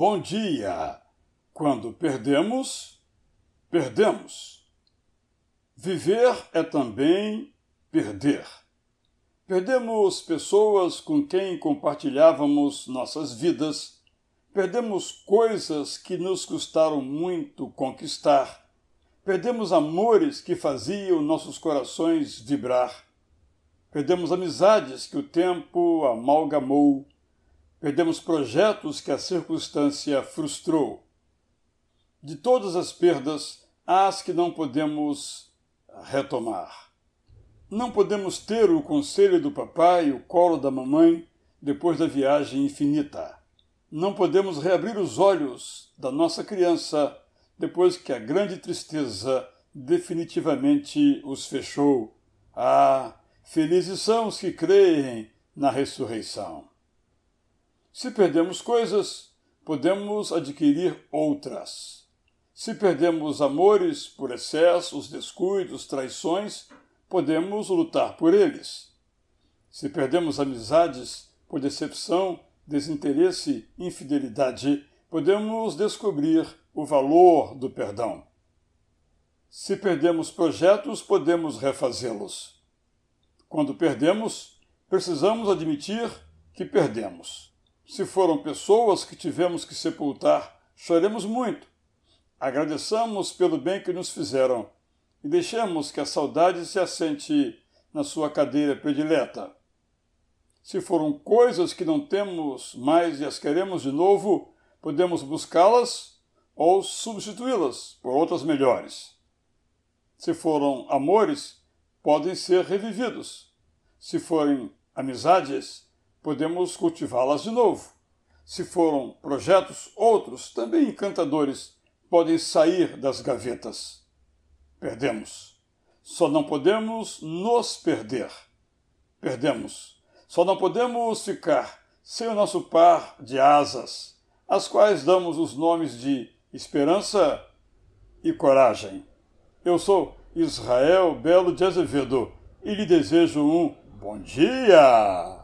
Bom dia! Quando perdemos, perdemos. Viver é também perder. Perdemos pessoas com quem compartilhávamos nossas vidas, perdemos coisas que nos custaram muito conquistar, perdemos amores que faziam nossos corações vibrar, perdemos amizades que o tempo amalgamou Perdemos projetos que a circunstância frustrou. De todas as perdas, há as que não podemos retomar. Não podemos ter o conselho do papai e o colo da mamãe depois da viagem infinita. Não podemos reabrir os olhos da nossa criança depois que a grande tristeza definitivamente os fechou. Ah, felizes são os que creem na ressurreição. Se perdemos coisas, podemos adquirir outras. Se perdemos amores por excessos, descuidos, traições, podemos lutar por eles. Se perdemos amizades por decepção, desinteresse, infidelidade, podemos descobrir o valor do perdão. Se perdemos projetos, podemos refazê-los. Quando perdemos, precisamos admitir que perdemos. Se foram pessoas que tivemos que sepultar, choremos muito. Agradeçamos pelo bem que nos fizeram e deixemos que a saudade se assente na sua cadeira predileta. Se foram coisas que não temos mais e as queremos de novo, podemos buscá-las ou substituí-las por outras melhores. Se foram amores, podem ser revividos. Se forem amizades, podemos cultivá-las de novo. Se foram projetos, outros, também encantadores, podem sair das gavetas. Perdemos. Só não podemos nos perder. Perdemos. Só não podemos ficar sem o nosso par de asas, às quais damos os nomes de esperança e coragem. Eu sou Israel Belo de Azevedo e lhe desejo um bom dia!